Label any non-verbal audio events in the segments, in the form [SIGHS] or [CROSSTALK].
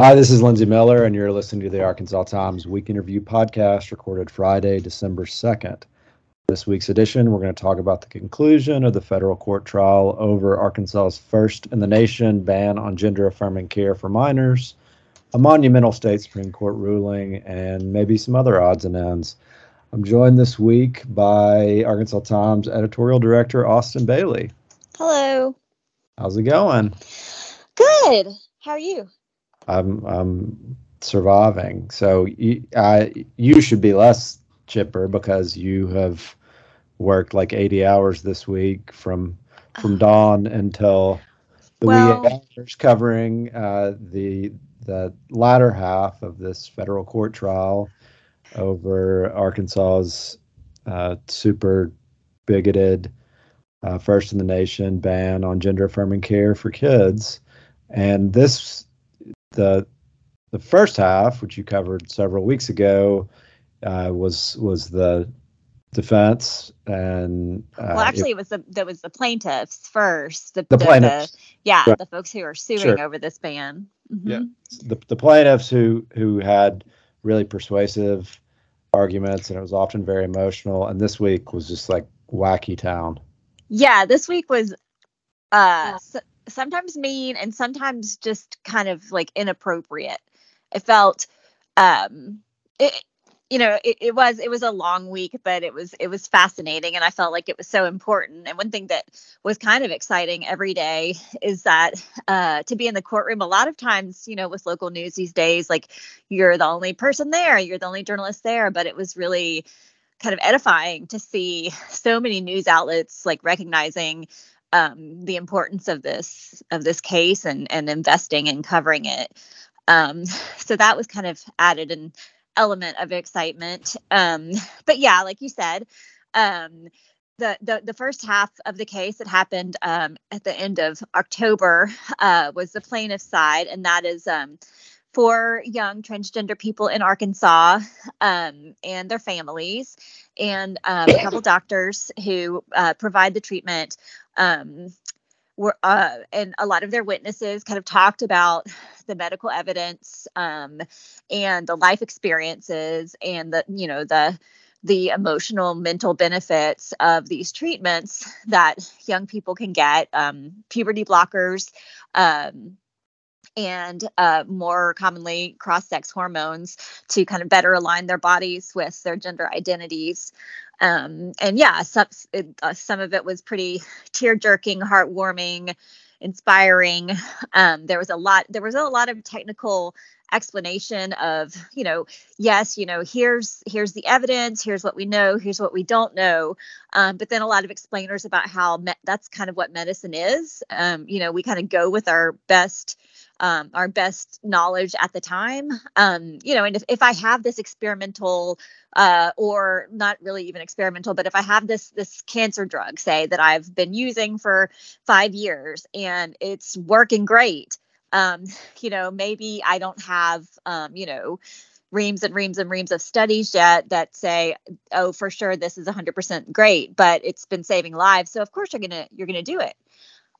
Hi, this is Lindsey Millar, and you're listening to the Arkansas Times Week Interview podcast recorded Friday, December 2nd. This week's edition, we're going to talk about the conclusion of the federal court trial over Arkansas's first in the nation ban on gender affirming care for minors, a monumental state Supreme Court ruling, and maybe some other odds and ends. I'm joined this week by Arkansas Times editorial director Austin Bailey. Hello. How's it going? Good. How are you? I'm I'm surviving. So you, I, you should be less chipper because you have worked like 80 hours this week from from [SIGHS] dawn until the well, wee hours covering uh, the the latter half of this federal court trial over Arkansas's uh, super bigoted uh, first in the nation ban on gender affirming care for kids. And this the the first half, which you covered several weeks ago, uh, was was the defense and uh, well actually it, it, was the that was the plaintiffs first the, the, the plaintiffs the, yeah right. the folks who are suing sure. over this ban mm-hmm. yeah the, the plaintiffs who who had really persuasive arguments and it was often very emotional and this week was just like wacky town yeah this week was uh sometimes mean and sometimes just kind of like inappropriate. It felt um it you know it, it was it was a long week but it was it was fascinating and i felt like it was so important and one thing that was kind of exciting every day is that uh, to be in the courtroom a lot of times you know with local news these days like you're the only person there you're the only journalist there but it was really kind of edifying to see so many news outlets like recognizing um, the importance of this of this case and and investing and covering it. Um, [LAUGHS] so that was kind of added an element of excitement. Um, [LAUGHS] but yeah, like you said, um, the, the the first half of the case that happened um, at the end of October uh, was the plaintiff's side, and that is um, for young transgender people in Arkansas um, and their families, and um, a couple doctors who uh, provide the treatment. Um, were, uh, and a lot of their witnesses kind of talked about the medical evidence um, and the life experiences and the you know the the emotional mental benefits of these treatments that young people can get um, puberty blockers um, and uh, more commonly cross sex hormones to kind of better align their bodies with their gender identities. Um, and yeah, some, it, uh, some of it was pretty [LAUGHS] tear jerking, heartwarming, inspiring. [SIGHS] Um, there was a lot, there was a lot of technical explanation of you know yes you know here's here's the evidence here's what we know here's what we don't know um, but then a lot of explainers about how me- that's kind of what medicine is um, you know we kind of go with our best um, our best knowledge at the time. Um, you know, and if, if I have this experimental uh, or not really even experimental, but if I have this this cancer drug, say that I've been using for five years and it's working great, um, [LAUGHS] you know, maybe I don't have, um, you know, reams and reams and reams of studies yet that say oh for sure this is 100% great but it's been saving lives so of course you're going to you're going to do it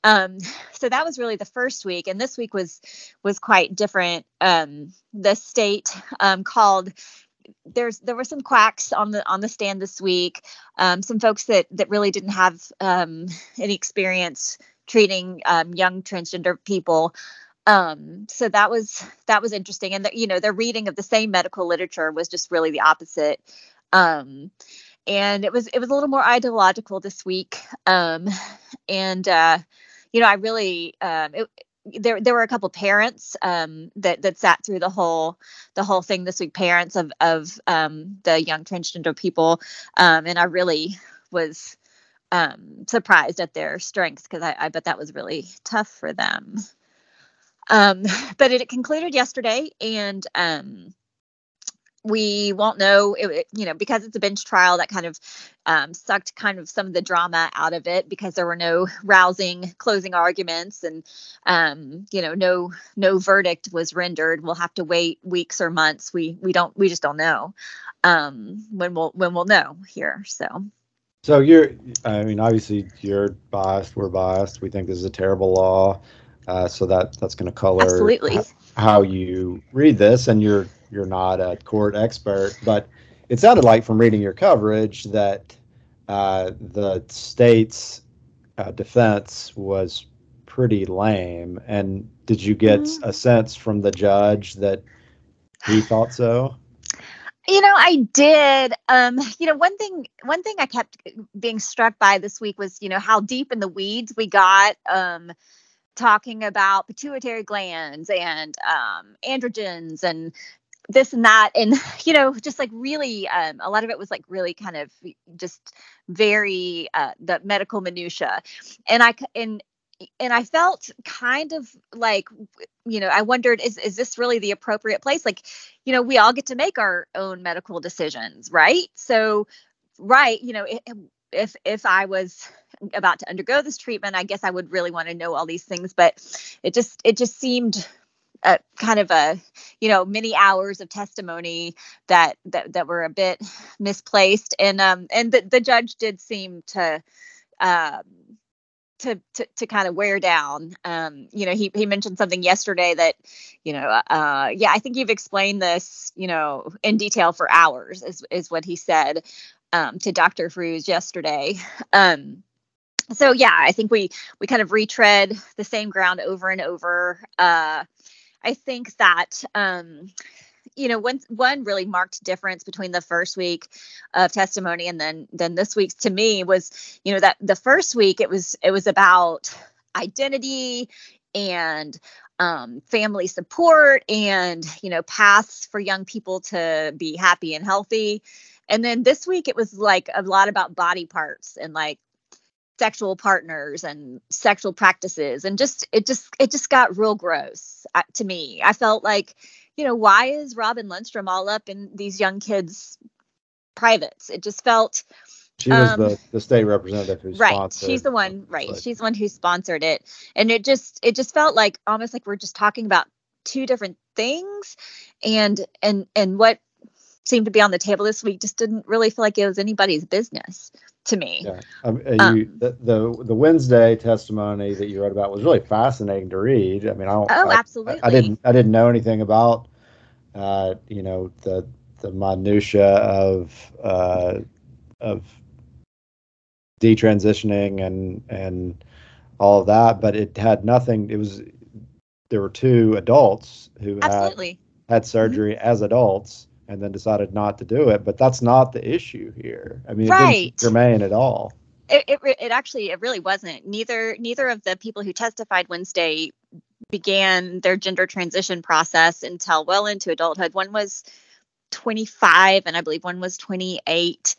um, [LAUGHS] so that was really the first week and this week was was quite different. Um, the state um, called there's there were some quacks on the on the stand this week. Um, some folks that that really didn't have um, [LAUGHS] any experience treating um, young transgender people. So that was that was interesting and the, you know their reading of the same medical literature was just really the opposite. And it was it was a little more ideological this week. Um, and uh, you know, I really um, it, there there were a couple parents um, that that sat through the whole the whole thing this week. Parents of of um, the young transgender people, um, and I really was um, surprised at their strengths because I, I bet that was really tough for them. Um, [LAUGHS] but it, it concluded yesterday, and um, we won't know it, you know because it's a bench trial that kind of um, sucked kind of some of the drama out of it because there were no rousing closing arguments and um, you know no no verdict was rendered. We'll have to wait weeks or months. We we don't we just don't know um, when we'll when we'll know here so. So you're i mean obviously you're biased we're biased. We think this is a terrible law Uh, so that that's going to color Absolutely. h- how you read this, and you're you're not a court expert, but it sounded like from reading your coverage that uh, the state's uh, defense was pretty lame. And did you get Mm. a sense from the judge that he thought so? You know, I did. Um, you know, one thing one thing I kept being struck by this week was, you know, how deep in the weeds we got um talking about pituitary glands and um androgens and this and that and [LAUGHS] you know just like really um, a lot of it was like really kind of just very uh, the medical minutia and i and and i felt kind of like you know i wondered is is this really the appropriate place? Like you know we all get to make our own medical decisions right? So right you know if if i was about to undergo this treatment i guess i would really want to know all these things but it just it just seemed uh, kind of a you know many hours of testimony that that that were a bit misplaced and um and the, the judge did seem to um to, to, to kind of wear down. Um, you know, he, he mentioned something yesterday that, you know, uh, yeah, I think you've explained this, you know, in detail for hours is, is what he said um, to Dr. Hruz yesterday. Um, so yeah, I think we we kind of retread the same ground over and over. Uh, I think that um, you know one one really marked difference between the first week of testimony and then then this week's to me was you know that the first week it was it was about identity and um, family support and you know paths for young people to be happy and healthy. And then this week it was like a lot about body parts and like sexual partners and sexual practices and just it just it just got real gross uh, to me. I felt like you know why is robin lundstrum all up in these young kids privates? It just felt She was Um, the, the state representative who right. sponsored. she's the one right. She's the one who sponsored it. And it just it just felt like almost like we're just talking about two different things. And and and what seemed to be on the table this week just didn't really feel like it was anybody's business to me Yeah, um, uh, you, Um, the, the the Wednesday testimony that you wrote about was really fascinating to read. I mean, I don't. oh I, absolutely I, I didn't. I didn't know anything about, uh, you know, the the minutia of uh, of detransitioning and and all of that, but it had nothing. It was there were two adults who had absolutely had surgery as adults and then decided not to do it. But that's not the issue here. I mean, it Right. didn't germane at all. it, it it actually it really wasn't neither neither of the people who testified wednesday began their gender transition process until well into adulthood one was 25 and i believe one was 28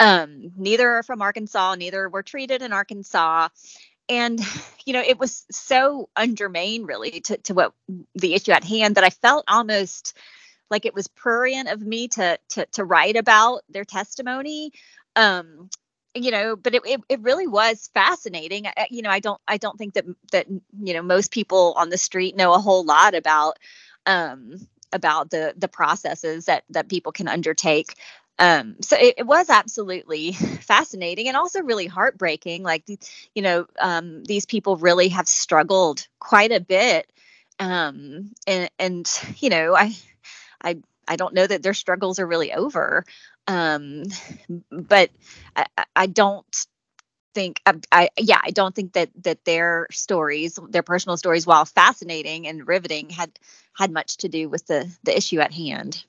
um neither are from arkansas neither were treated in arkansas and you know it was so undermane really to, to what the issue at hand that i felt almost like it was prurient of me to to to write about their testimony. Um you know but it, it, it really was fascinating. I, you know i don't i don't think that that you know most people on the street know a whole lot about um about the the processes that that people can undertake. Um so it, it was absolutely [LAUGHS] fascinating and also really heartbreaking. Like you know um these people really have struggled quite a bit. Um and and you know i i i don't know that their struggles are really over um [LAUGHS] but I, I- don't think I, I yeah I don't think that that their stories their personal stories while fascinating and riveting had had much to do with the the issue at hand.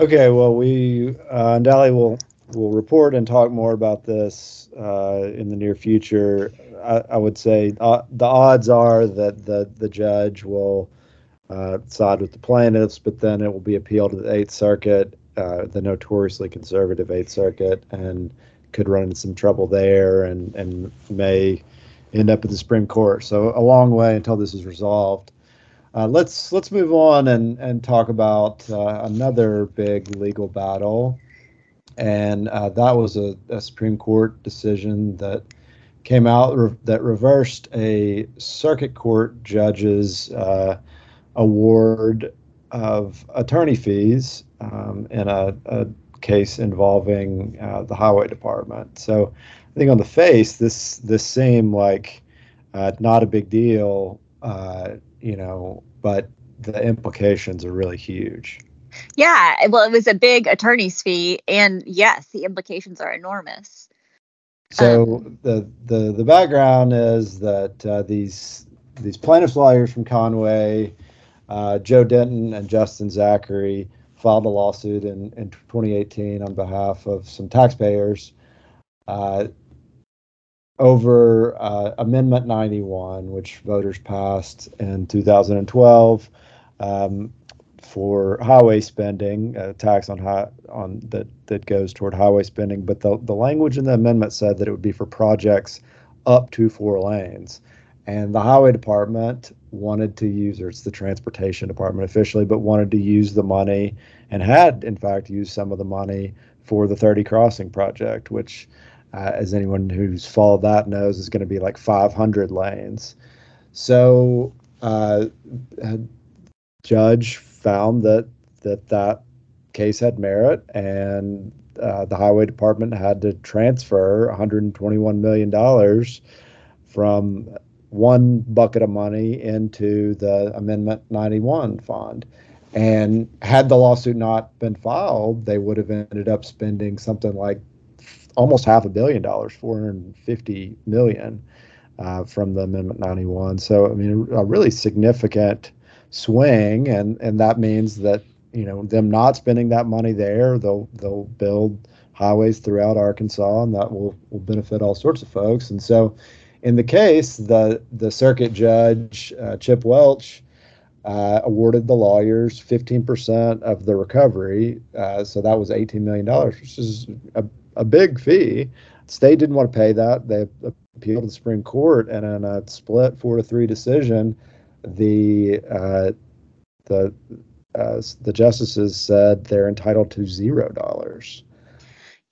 Okay, well, we uh, undoubtedly will will report and talk more about this uh, in the near future. I, I would say uh, the odds are that the the judge will uh, side with the plaintiffs, but then it will be appealed to the Eighth Circuit, uh, the notoriously conservative Eighth Circuit, and could run into some trouble there, and and may end up at the Supreme Court. So a long way until this is resolved. Uh, let's let's move on and and talk about uh, another big legal battle, and uh, that was a, a Supreme Court decision that came out re- that reversed a circuit court judge's uh, award of attorney fees um, in a, a case involving uh, the highway department. So I think on the face, this this seemed like uh, not a big deal, uh, you know, but the implications are really huge. Yeah, well, it was a big attorney's fee, and yes, the implications are enormous. So um, the the the background is that uh, these these plaintiffs' lawyers from Conway, uh, Joe Denton and Justin Zachary, filed a lawsuit in, in 2018 on behalf of some taxpayers uh, over uh, Amendment 91, which voters passed in 2012 um, for highway spending, a tax on high, on that that goes toward highway spending. But the the language in the amendment said that it would be for projects up to four lanes, and the highway department wanted to use, or it's the transportation department officially, but wanted to use the money and had in fact used some of the money for the 30 crossing project, which uh, as anyone who's followed that knows, is going to be like 500 lanes. So, uh, judge found that that that case had merit, and uh, the highway department had to transfer 121 million dollars from one bucket of money into the Amendment 91 fund. And had the lawsuit not been filed, they would have ended up spending something like almost half a billion dollars, 450 million uh, from the Amendment 91. So, I mean, a really significant swing, and and that means that you know them not spending that money there, they'll they'll build highways throughout Arkansas, and that will will benefit all sorts of folks. And so, in the case, the the circuit judge uh, Chip Welch. Uh, awarded the lawyers 15% of the recovery. Uh, so that was $18 million, which is a a big fee. State didn't want to pay that. They appealed to the Supreme Court, and in a split four to three decision, the uh, the uh, the justices said they're entitled to zero dollars.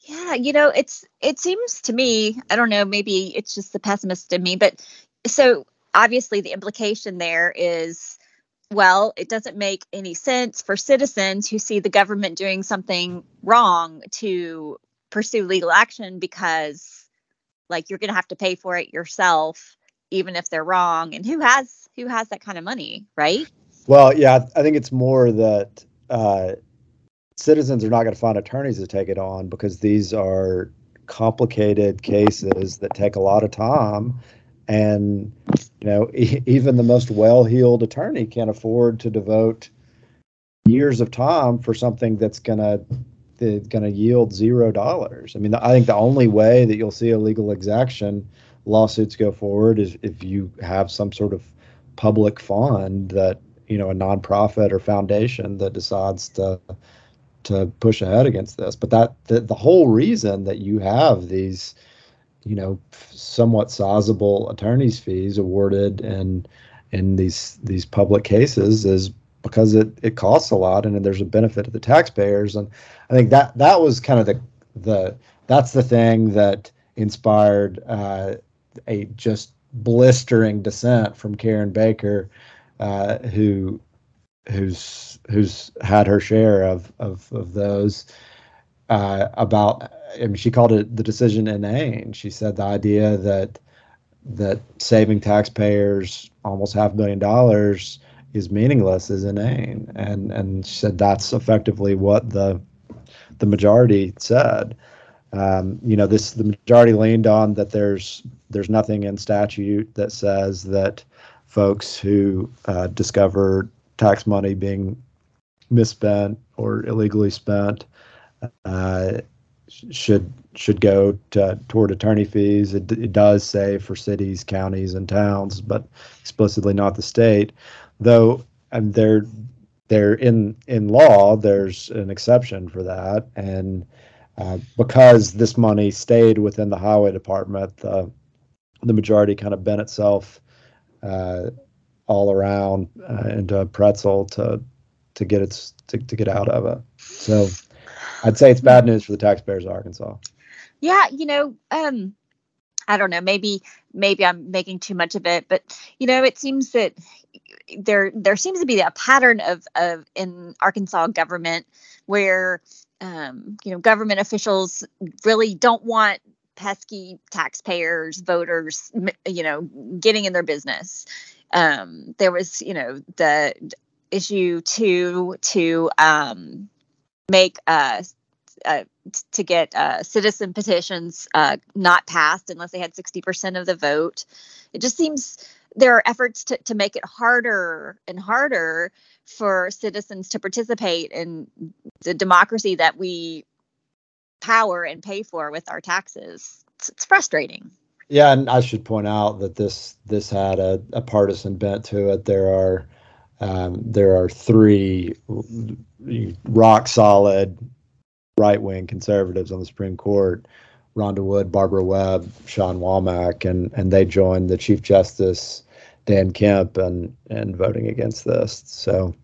Yeah, you know, it's it seems to me, I don't know, maybe it's just the pessimist in me, but so obviously the implication there is well, it doesn't make any sense for citizens who see the government doing something wrong to pursue legal action because like you're going to have to pay for it yourself even if they're wrong. And who has who has that kind of money right? Well yeah i think it's more that uh, citizens are not going to find attorneys to take it on because these are complicated cases that take a lot of time and you know e- even the most well-heeled attorney can't afford to devote years of time for something that's going to yield zero dollars. I mean, I think the only way that you'll see a legal exaction lawsuits go forward is if you have some sort of public fund that you know a nonprofit or foundation that decides to to push ahead against this. But that the, the whole reason that you have these you know somewhat sizable attorneys fees awarded in in these these public cases is because it, it costs a lot and there's a benefit to the taxpayers and i think that that was kind of the the that's the thing that inspired uh, a just blistering dissent from karen baker uh, who who's who's had her share of of, of those uh, about I mean she called it the decision inane. She said the idea that that saving taxpayers almost half a billion dollars is meaningless is inane. And and she said that's effectively what the the majority said. Um, you know this the majority leaned on that there's there's nothing in statute that says that folks who uh, discover tax money being misspent or illegally spent uh, should should go to, toward attorney fees. It, it does say for cities, counties, and towns, but explicitly not the state though and they're they're in in law there's an exception for that and uh, because this money stayed within the highway department the the majority kind of bent itself uh, all around uh, into a pretzel to to get its to, to get out of it. So [SIGHS] i'd say it's bad news for the taxpayers of arkansas. Yeah you know um I don't know, maybe maybe I'm making too much of it, but you know, it seems that there there seems to be a pattern of of in Arkansas government where um, you know government officials really don't want pesky taxpayers, voters, you know, getting in their business. Um, there was, you know, the issue to to um, make uh, uh, to get uh, citizen petitions uh, not passed unless they had 60% of the vote. It just seems there are efforts to, to make it harder and harder for citizens to participate in the democracy that we power and pay for with our taxes. It's, it's frustrating. Yeah, and I should point out that this this had a, a partisan bent to it. There are um, there are three rock solid right wing conservatives on the Supreme Court Rhonda Wood, Barbara Webb, Shawn Womack, and and they joined the Chief Justice Dan Kemp and and voting against this. So,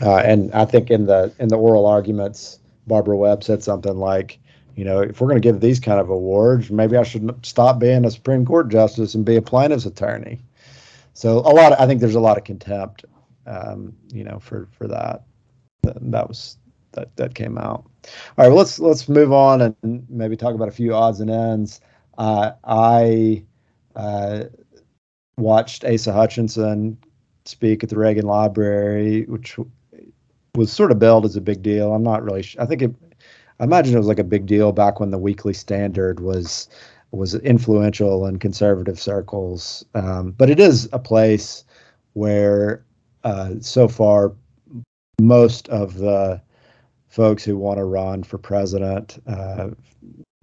uh, and I think in the in the oral arguments, Barbara Webb said something like, you know, if we're going to give these kind of awards, maybe I should stop being a Supreme Court justice and be a plaintiff's attorney. So a lot, of, I think there's a lot of contempt, um, you know, for for that. That was that that came out. All right, well, let's let's move on and maybe talk about a few odds and ends. Uh, I uh, watched Asa Hutchinson speak at the Reagan Library, which was sort of billed as a big deal. I'm not really. I think it. I imagine it was like a big deal back when the Weekly Standard was was influential in conservative circles. Um, but it is a place where uh, so far most of the folks who want to run for president uh,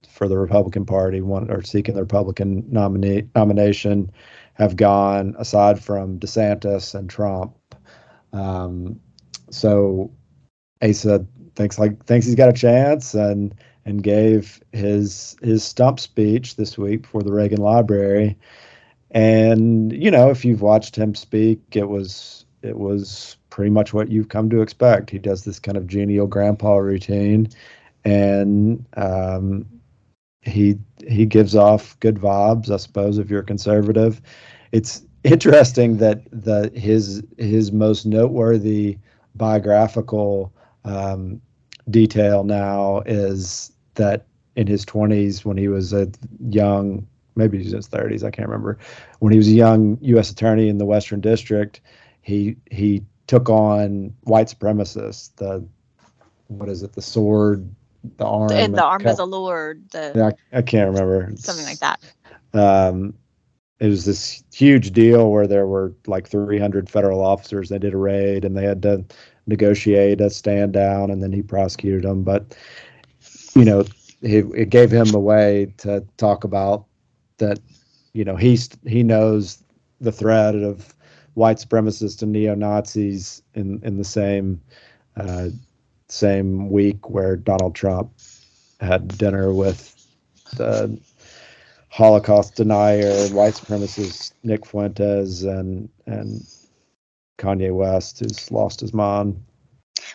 for the Republican Party, want or seeking the Republican nominee nomination, have gone aside from DeSantis and Trump. Um, so Asa thinks like thinks he's got a chance and and gave his his stump speech this week for the Reagan Library. And you know, if you've watched him speak, it was it was pretty much what you've come to expect. He does this kind of genial grandpa routine, and um, he he gives off good vibes, I suppose, if you're conservative. It's interesting that the his his most noteworthy biographical um, detail now is that in his 20s when he was a young maybe he's in his 30s i can't remember when he was a young u.s attorney in the western district he he took on white supremacists the what is it the sword the arm and the arm of the lord the I, I can't remember something like that um it was this huge deal where there were like 300 federal officers. They did a raid and they had to negotiate a stand down, and then he prosecuted them. But you know, he, it gave him a way to talk about that. You know, he's he knows the threat of white supremacists and neo Nazis in in the same uh, same week where Donald Trump had dinner with the Holocaust denier, white supremacist Nick Fuentes, and and Kanye West, who's lost his mind.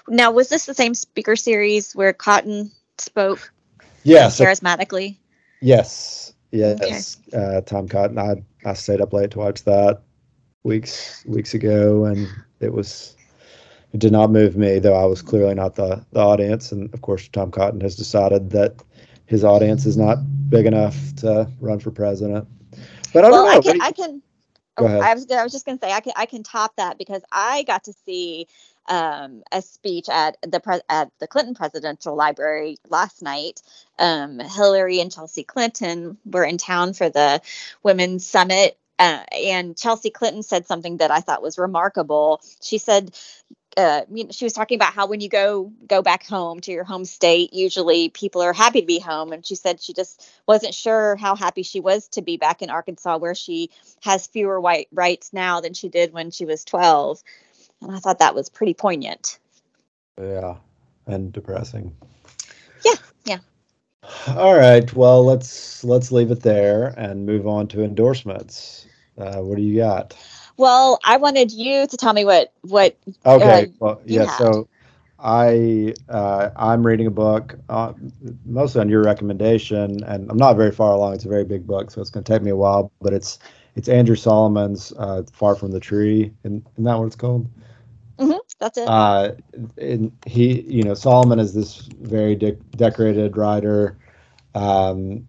Now, was this the same speaker series where Cotton spoke? Yeah, charismatically. Yes, yes. Okay. Uh, Tom Cotton. I I stayed up late to watch that weeks weeks ago, and it was it did not move me, though I was clearly not the the audience. And of course, Tom Cotton has decided that his audience is not big enough to run for president. But I don't well, know, I can, I can. Go ahead. I was I was just gonna say I can I can top that because I got to see um, a speech at the pre- at the Clinton Presidential Library last night. Um, Hillary and Chelsea Clinton were in town for the Women's Summit, uh, and Chelsea Clinton said something that I thought was remarkable. She said uh, she was talking about how when you go go back home to your home state, usually people are happy to be home, and she said she just wasn't sure how happy she was to be back in Arkansas, where she has fewer white rights now than she did when she was 12, and I thought that was pretty poignant. Yeah, and depressing. Yeah, yeah. All right, well let's let's leave it there and move on to endorsements. Uh, what do you got? Well, I wanted you to tell me what what. Okay. Uh, well, yeah. Had. So, I uh, I'm reading a book, uh, mostly on your recommendation, and I'm not very far along. It's a very big book, so it's going to take me a while. But it's it's Andrew Solomon's uh, "Far from the Tree," and isn't that what it's called? Mm-hmm, that's it. Uh, and he, you know, Solomon is this very de- decorated writer. Um,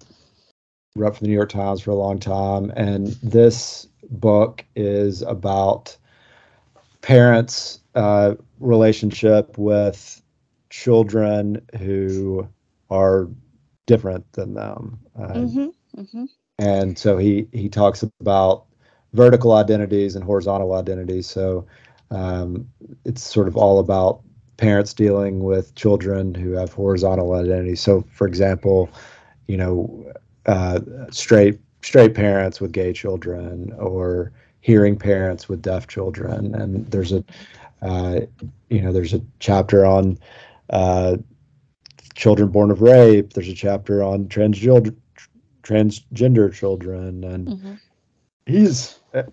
wrote for the New York Times for a long time, and this book is about parents' uh, relationship with children who are different than them. Uh, mm-hmm, mm-hmm. And so he he talks about vertical identities and horizontal identities. So um, it's sort of all about parents dealing with children who have horizontal identities. So, for example, you know, uh, straight straight parents with gay children or hearing parents with deaf children. And there's a uh, you know there's a chapter on uh, children born of rape. There's a chapter on transgender transgender children. And mm-hmm. he's uh,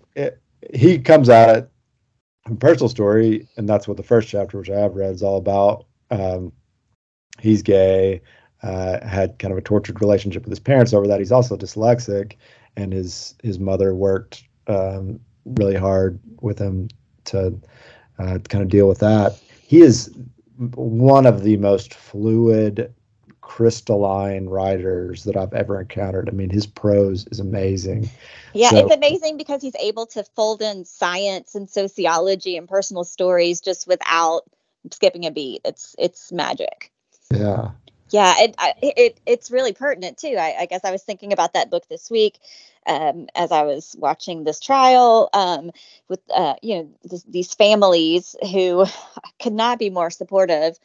he comes at it personal story and that's what the first chapter which i have read is all about. Um, he's gay uh, had kind of a tortured relationship with his parents over that. He's also dyslexic, and his his mother worked um, really hard with him to uh, kind of deal with that. He is one of the most fluid, crystalline writers that I've ever encountered. I mean, his prose is amazing. Yeah, so, it's amazing because he's able to fold in science and sociology and personal stories just without skipping a beat. It's it's magic. Yeah, yeah, it, it it's really pertinent too. I, I, guess I was thinking about that book this week um, as I was watching this trial um, with uh, you know these families who [SIGHS] could not be more supportive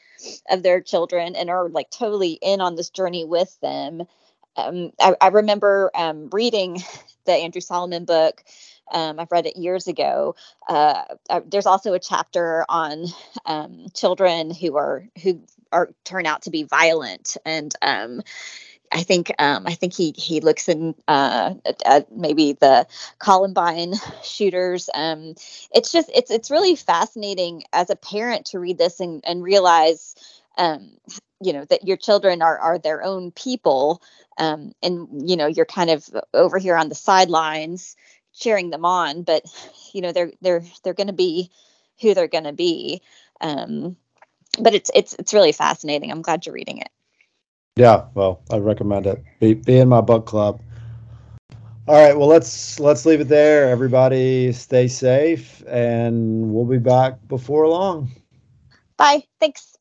of their children and are like totally in on this journey with them. Um, I, I, remember um, reading [LAUGHS] the Andrew Solomon book. Um, I've read it years ago. Uh, uh, there's also a chapter on um, children who are who are turn out to be violent and um, I think um, I think he he looks in uh, at, at, maybe the Columbine shooters. Um, it's just it's it's really fascinating as a parent to read this and, and realize um, you know that your children are are their own people, um, and you know you're kind of over here on the sidelines cheering them on, but you know they're they're they're going to be who they're going to be. Um, but it's it's it's really fascinating. I'm glad you're reading it. Yeah, well, I recommend it. Be, be in my book club. All right, well let's let's leave it there. Everybody stay safe and we'll be back before long. Bye. Thanks.